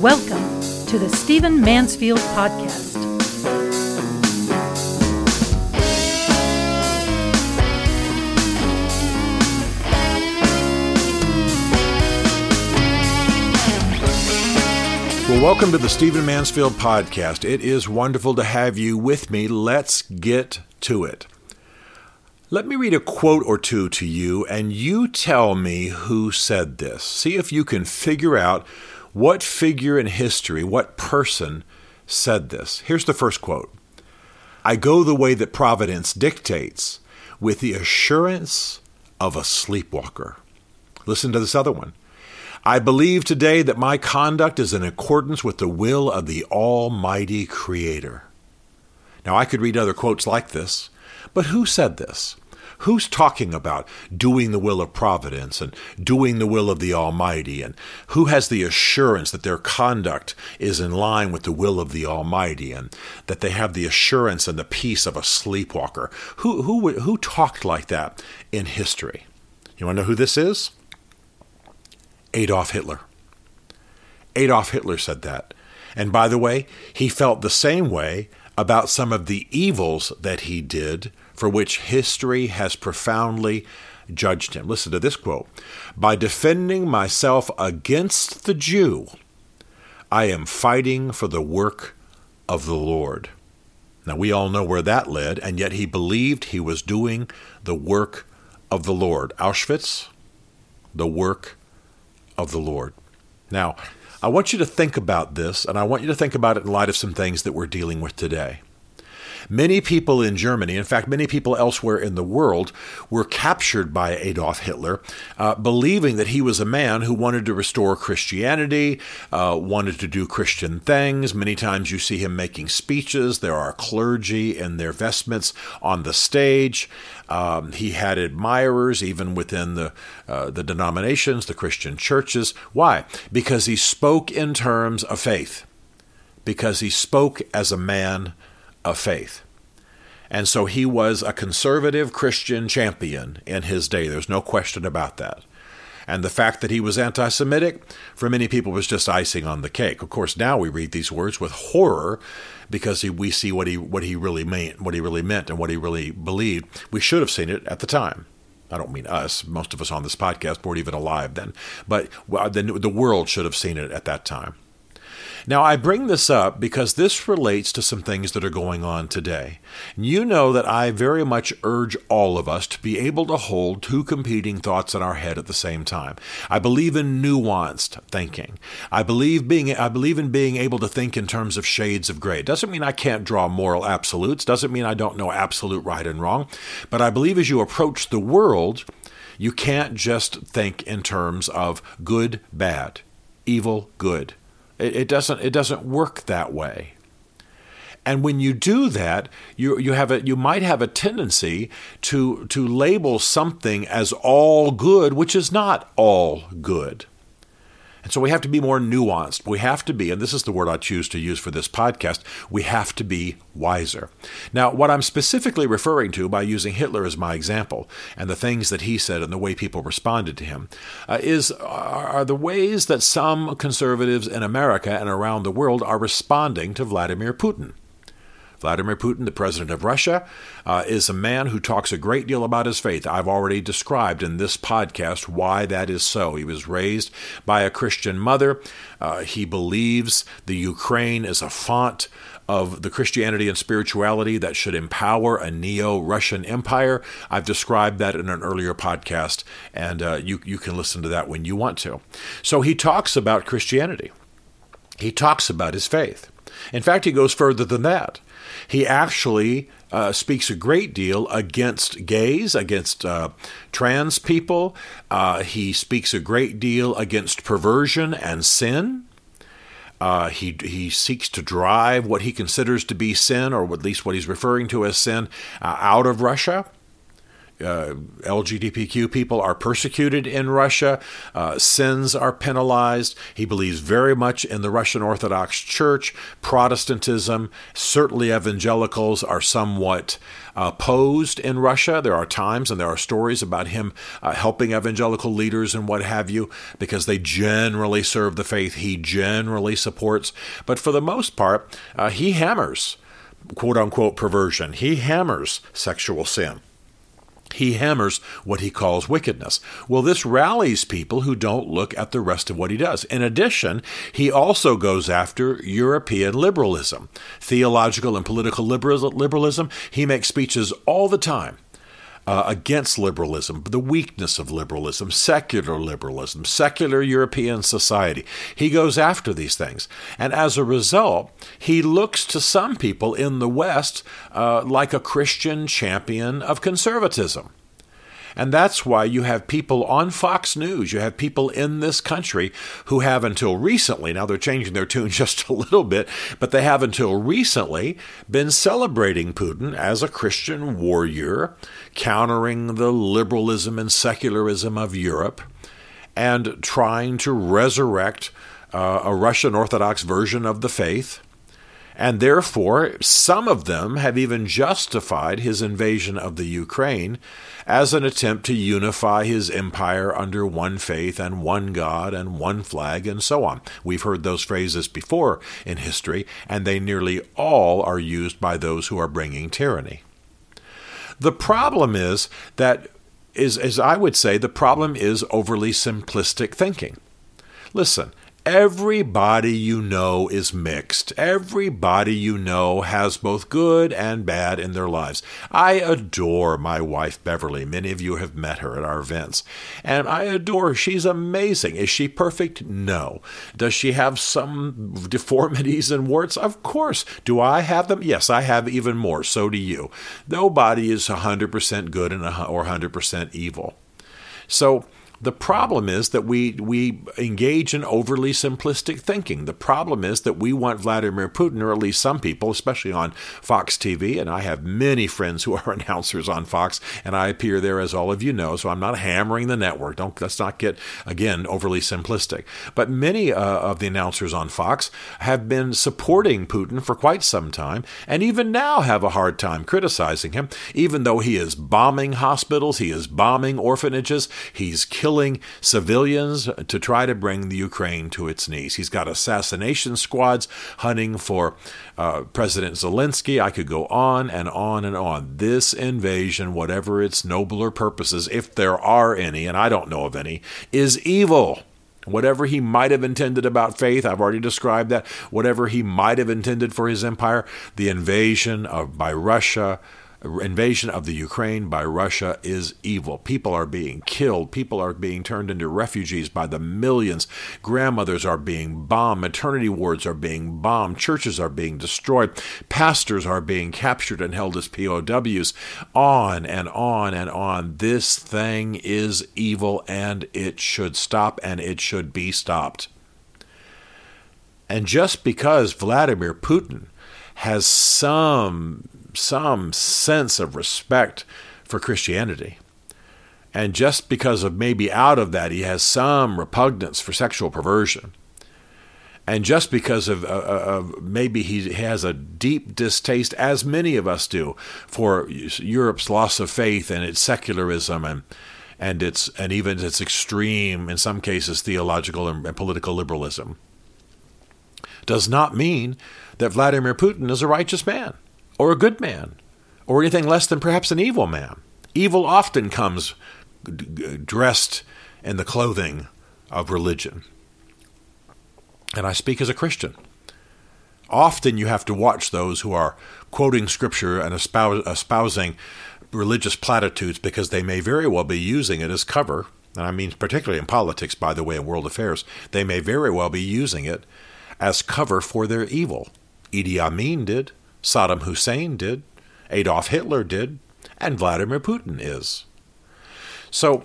Welcome to the Stephen Mansfield Podcast. Well, welcome to the Stephen Mansfield Podcast. It is wonderful to have you with me. Let's get to it. Let me read a quote or two to you, and you tell me who said this. See if you can figure out what figure in history, what person said this. Here's the first quote I go the way that Providence dictates with the assurance of a sleepwalker. Listen to this other one. I believe today that my conduct is in accordance with the will of the Almighty Creator. Now, I could read other quotes like this, but who said this? Who's talking about doing the will of providence and doing the will of the Almighty? And who has the assurance that their conduct is in line with the will of the Almighty and that they have the assurance and the peace of a sleepwalker? Who, who, who talked like that in history? You want to know who this is? Adolf Hitler. Adolf Hitler said that. And by the way, he felt the same way about some of the evils that he did, for which history has profoundly judged him. Listen to this quote By defending myself against the Jew, I am fighting for the work of the Lord. Now, we all know where that led, and yet he believed he was doing the work of the Lord. Auschwitz, the work of the Lord. Now, I want you to think about this, and I want you to think about it in light of some things that we're dealing with today. Many people in Germany, in fact, many people elsewhere in the world, were captured by Adolf Hitler, uh, believing that he was a man who wanted to restore Christianity, uh, wanted to do Christian things. Many times you see him making speeches. There are clergy in their vestments on the stage. Um, he had admirers even within the uh, the denominations, the Christian churches. Why? Because he spoke in terms of faith. Because he spoke as a man of faith. And so he was a conservative Christian champion in his day. There's no question about that. And the fact that he was anti Semitic, for many people, was just icing on the cake. Of course, now we read these words with horror because we see what he, what, he really meant, what he really meant and what he really believed. We should have seen it at the time. I don't mean us. Most of us on this podcast weren't even alive then. But the, the world should have seen it at that time. Now, I bring this up because this relates to some things that are going on today. You know that I very much urge all of us to be able to hold two competing thoughts in our head at the same time. I believe in nuanced thinking. I believe being I believe in being able to think in terms of shades of gray. Doesn't mean I can't draw moral absolutes, doesn't mean I don't know absolute right and wrong, but I believe as you approach the world, you can't just think in terms of good, bad, evil, good. It, it doesn't it doesn't work that way. And when you do that, you you have a you might have a tendency to to label something as all good, which is not all good. And so we have to be more nuanced. We have to be, and this is the word I choose to use for this podcast, we have to be wiser. Now, what I'm specifically referring to by using Hitler as my example and the things that he said and the way people responded to him uh, is are the ways that some conservatives in America and around the world are responding to Vladimir Putin. Vladimir Putin, the president of Russia, uh, is a man who talks a great deal about his faith. I've already described in this podcast why that is so. He was raised by a Christian mother. Uh, he believes the Ukraine is a font of the Christianity and spirituality that should empower a neo Russian empire. I've described that in an earlier podcast, and uh, you, you can listen to that when you want to. So he talks about Christianity, he talks about his faith. In fact, he goes further than that. He actually uh, speaks a great deal against gays, against uh, trans people. Uh, he speaks a great deal against perversion and sin. Uh, he he seeks to drive what he considers to be sin, or at least what he's referring to as sin, uh, out of Russia. Uh, LGBTQ people are persecuted in Russia. Uh, sins are penalized. He believes very much in the Russian Orthodox Church. Protestantism, certainly evangelicals, are somewhat opposed in Russia. There are times and there are stories about him uh, helping evangelical leaders and what have you because they generally serve the faith he generally supports. But for the most part, uh, he hammers quote unquote perversion, he hammers sexual sin he hammers what he calls wickedness. Well, this rallies people who don't look at the rest of what he does. In addition, he also goes after European liberalism, theological and political liberalism. He makes speeches all the time uh, against liberalism, the weakness of liberalism, secular liberalism, secular European society. He goes after these things. And as a result, he looks to some people in the West uh, like a Christian champion of conservatism. And that's why you have people on Fox News, you have people in this country who have until recently, now they're changing their tune just a little bit, but they have until recently been celebrating Putin as a Christian warrior, countering the liberalism and secularism of Europe, and trying to resurrect uh, a Russian Orthodox version of the faith and therefore, some of them have even justified his invasion of the Ukraine as an attempt to unify his empire under one faith and one God and one flag and so on. We've heard those phrases before in history, and they nearly all are used by those who are bringing tyranny. The problem is that is as I would say the problem is overly simplistic thinking. Listen, Everybody you know is mixed. Everybody you know has both good and bad in their lives. I adore my wife Beverly. Many of you have met her at our events. And I adore her. She's amazing. Is she perfect? No. Does she have some deformities and warts? Of course. Do I have them? Yes, I have even more. So do you. Nobody is 100% good and or 100% evil. So, the problem is that we, we engage in overly simplistic thinking. The problem is that we want Vladimir Putin, or at least some people, especially on Fox TV, and I have many friends who are announcers on Fox, and I appear there, as all of you know, so I'm not hammering the network. Don't let's not get again overly simplistic. But many uh, of the announcers on Fox have been supporting Putin for quite some time, and even now have a hard time criticizing him, even though he is bombing hospitals, he is bombing orphanages, he's killing killing civilians to try to bring the Ukraine to its knees. He's got assassination squads hunting for uh, President Zelensky. I could go on and on and on. This invasion, whatever its nobler purposes, if there are any, and I don't know of any, is evil. Whatever he might have intended about faith, I've already described that. Whatever he might have intended for his empire, the invasion of by Russia, invasion of the Ukraine by Russia is evil. People are being killed. People are being turned into refugees by the millions. Grandmothers are being bombed. Maternity wards are being bombed. Churches are being destroyed. Pastors are being captured and held as POWs. On and on and on. This thing is evil and it should stop and it should be stopped. And just because Vladimir Putin has some some sense of respect for Christianity. And just because of maybe out of that, he has some repugnance for sexual perversion. And just because of, uh, uh of maybe he has a deep distaste, as many of us do, for Europe's loss of faith and its secularism and and its and even its extreme, in some cases, theological and, and political liberalism, does not mean that Vladimir Putin is a righteous man or a good man, or anything less than perhaps an evil man. Evil often comes dressed in the clothing of religion. And I speak as a Christian. Often you have to watch those who are quoting scripture and espousing religious platitudes because they may very well be using it as cover. And I mean, particularly in politics, by the way, in world affairs, they may very well be using it as cover for their evil. Idi Amin did. Saddam Hussein did, Adolf Hitler did, and Vladimir Putin is. So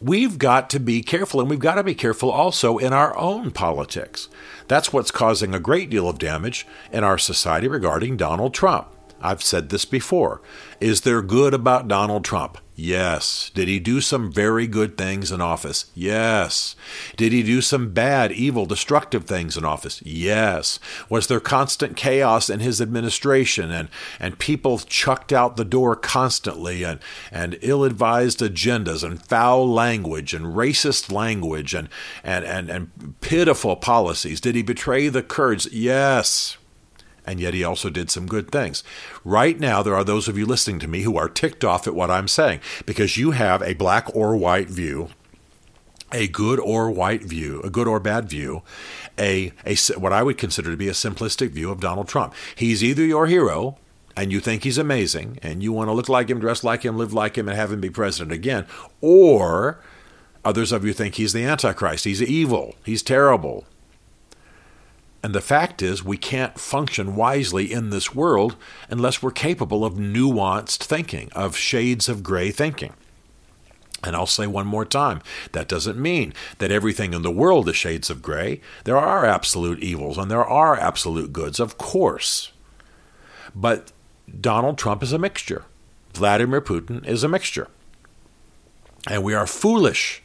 we've got to be careful, and we've got to be careful also in our own politics. That's what's causing a great deal of damage in our society regarding Donald Trump. I've said this before. Is there good about Donald Trump? Yes. Did he do some very good things in office? Yes. Did he do some bad, evil, destructive things in office? Yes. Was there constant chaos in his administration and, and people chucked out the door constantly and, and ill advised agendas and foul language and racist language and, and, and, and pitiful policies? Did he betray the Kurds? Yes and yet he also did some good things. Right now, there are those of you listening to me who are ticked off at what I'm saying because you have a black or white view. A good or white view, a good or bad view, a, a what I would consider to be a simplistic view of Donald Trump. He's either your hero, and you think he's amazing, and you want to look like him, dress like him, live like him, and have him be president again, or others of you think he's the Antichrist. He's evil. He's terrible. And the fact is, we can't function wisely in this world unless we're capable of nuanced thinking, of shades of gray thinking. And I'll say one more time that doesn't mean that everything in the world is shades of gray. There are absolute evils and there are absolute goods, of course. But Donald Trump is a mixture. Vladimir Putin is a mixture. And we are foolish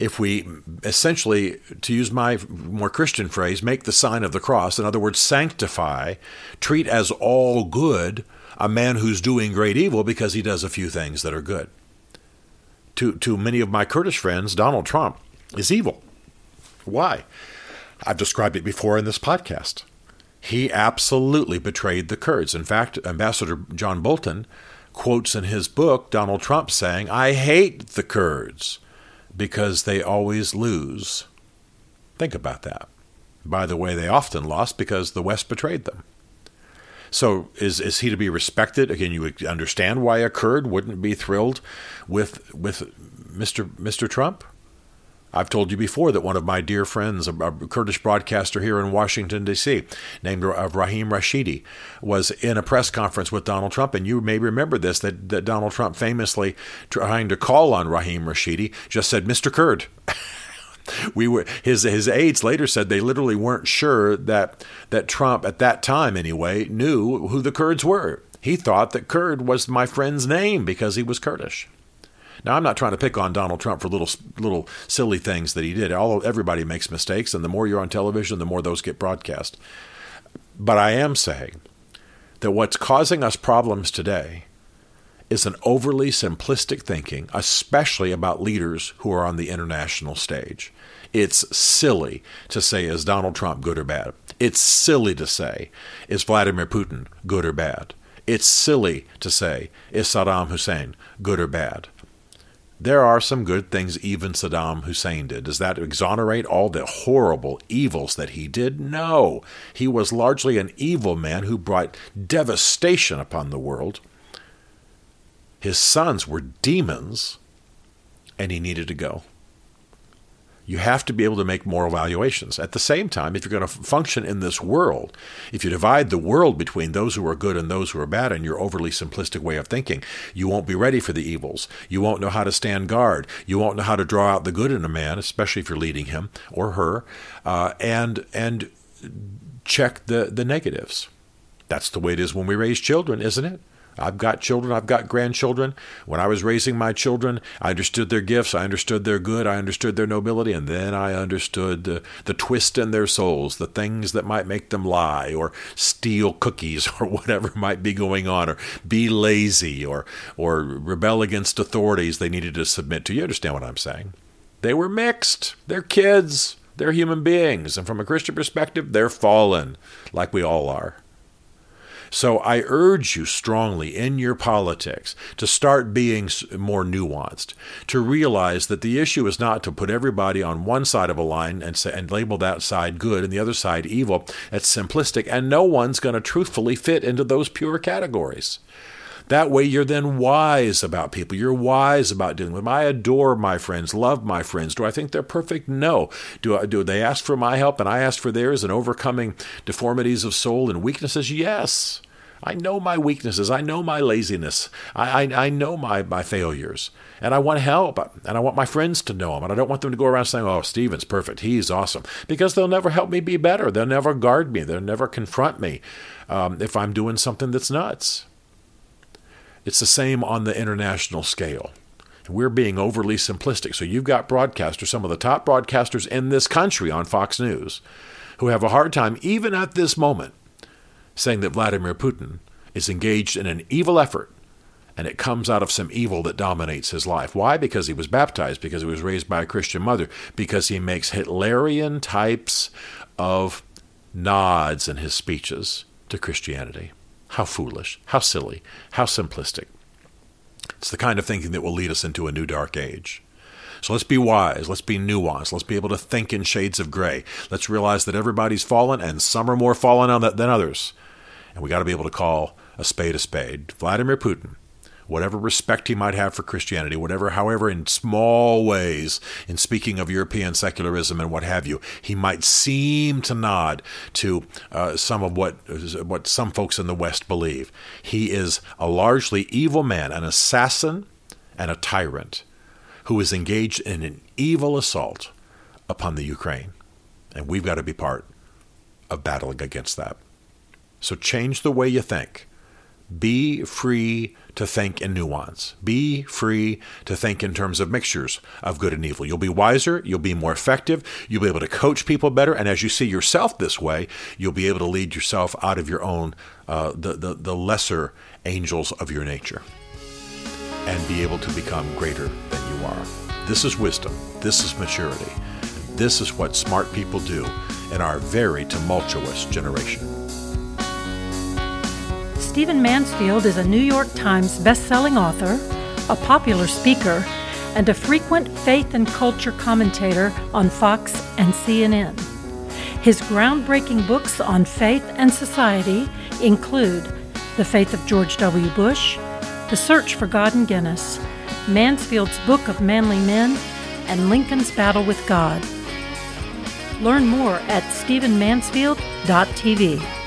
if we essentially, to use my more Christian phrase, make the sign of the cross, in other words, sanctify, treat as all good a man who's doing great evil because he does a few things that are good. To, to many of my Kurdish friends, Donald Trump is evil. Why? I've described it before in this podcast. He absolutely betrayed the Kurds. In fact, Ambassador John Bolton quotes in his book Donald Trump saying, I hate the Kurds because they always lose. Think about that. By the way, they often lost because the West betrayed them. So is is he to be respected? Again, you understand why a Kurd wouldn't be thrilled with with Mr. Mr. Trump. I've told you before that one of my dear friends, a, Kurdish broadcaster here in Washington, D.C., named Rahim Rashidi, was in a press conference with Donald Trump. And you may remember this that, that Donald Trump famously, trying to call on Rahim Rashidi, just said, Mr. Kurd. we were his his aides later said they literally weren't sure that that Trump at that time anyway knew who the Kurds were. He thought that Kurd was my friend's name because he was Kurdish. Now, I'm not trying to pick on Donald Trump for little little silly things that he did. Although everybody makes mistakes, and the more you're on television, the more those get broadcast. But I am saying that what's causing us problems today is an overly simplistic thinking, especially about leaders who are on the international stage. It's silly to say, is Donald Trump good or bad? It's silly to say, is Vladimir Putin good or bad? It's silly to say, is Saddam Hussein good or bad? There are some good things even Saddam Hussein did. Does that exonerate all the horrible evils that he did? No. He was largely an evil man who brought devastation upon the world. His sons were demons, and he needed to go you have to be able to make moral valuations. At the same time, if you're going to function in this world, if you divide the world between those who are good and those who are bad in your overly simplistic way of thinking, you won't be ready for the evils. You won't know how to stand guard. You won't know how to draw out the good in a man, especially if you're leading him or her, uh, and and check the the negatives. That's the way it is when we raise children, isn't it? I've got children, I've got grandchildren. When I was raising my children, I understood their gifts, I understood their good, I understood their nobility, and then I understood the, the twist in their souls, the things that might make them lie or steal cookies or whatever might be going on, or be lazy or or rebel against authorities they needed to submit to. You understand what I'm saying? They were mixed. They're kids. They're human beings. And from a Christian perspective, they're fallen, like we all are. So I urge you strongly in your politics to start being more nuanced, to realize that the issue is not to put everybody on one side of a line and say, and label that side good and the other side evil. That's simplistic, and no one's going to truthfully fit into those pure categories. That way, you're then wise about people. You're wise about dealing with them. I adore my friends, love my friends. Do I think they're perfect? No. Do, I, do they ask for my help and I ask for theirs in overcoming deformities of soul and weaknesses? Yes. I know my weaknesses. I know my laziness. I, I, I, know my, my failures. And I want help. And I want my friends to know them. And I don't want them to go around saying, oh, Stephen's perfect. He's awesome. Because they'll never help me be better. They'll never guard me. They'll never confront me um, if I'm doing something that's nuts. It's the same on the international scale. We're being overly simplistic. So you've got broadcasters, some of the top broadcasters in this country on Fox News, who have a hard time, even at this moment, saying that Vladimir Putin is engaged in an evil effort and it comes out of some evil that dominates his life. Why? Because he was baptized, because he was raised by a Christian mother, because he makes Hitlerian types of nods in his speeches to Christianity. How foolish, how silly, how simplistic. It's the kind of thinking that will lead us into a new dark age. So let's be wise, let's be nuanced, let's be able to think in shades of gray. Let's realize that everybody's fallen and some are more fallen on that than others. And we got to be able to call a spade a spade. Vladimir Putin whatever respect he might have for Christianity, whatever, however, in small ways, in speaking of European secularism and what have you, he might seem to nod to uh, some of what what some folks in the West believe. He is a largely evil man, an assassin, and a tyrant who is engaged in an evil assault upon the Ukraine, and we've got to be part of battling against that. So change the way you think. Be free to think in nuance. Be free to think in terms of mixtures of good and evil. You'll be wiser, you'll be more effective, you'll be able to coach people better, and as you see yourself this way, you'll be able to lead yourself out of your own, uh, the, the, the lesser angels of your nature, and be able to become greater than you are. This is wisdom, this is maturity, this is what smart people do in our very tumultuous generation. Stephen Mansfield is a New York Times bestselling author, a popular speaker, and a frequent faith and culture commentator on Fox and CNN. His groundbreaking books on faith and society include The Faith of George W. Bush, The Search for God in Guinness, Mansfield's Book of Manly Men, and Lincoln's Battle with God. Learn more at stephenmansfield.tv.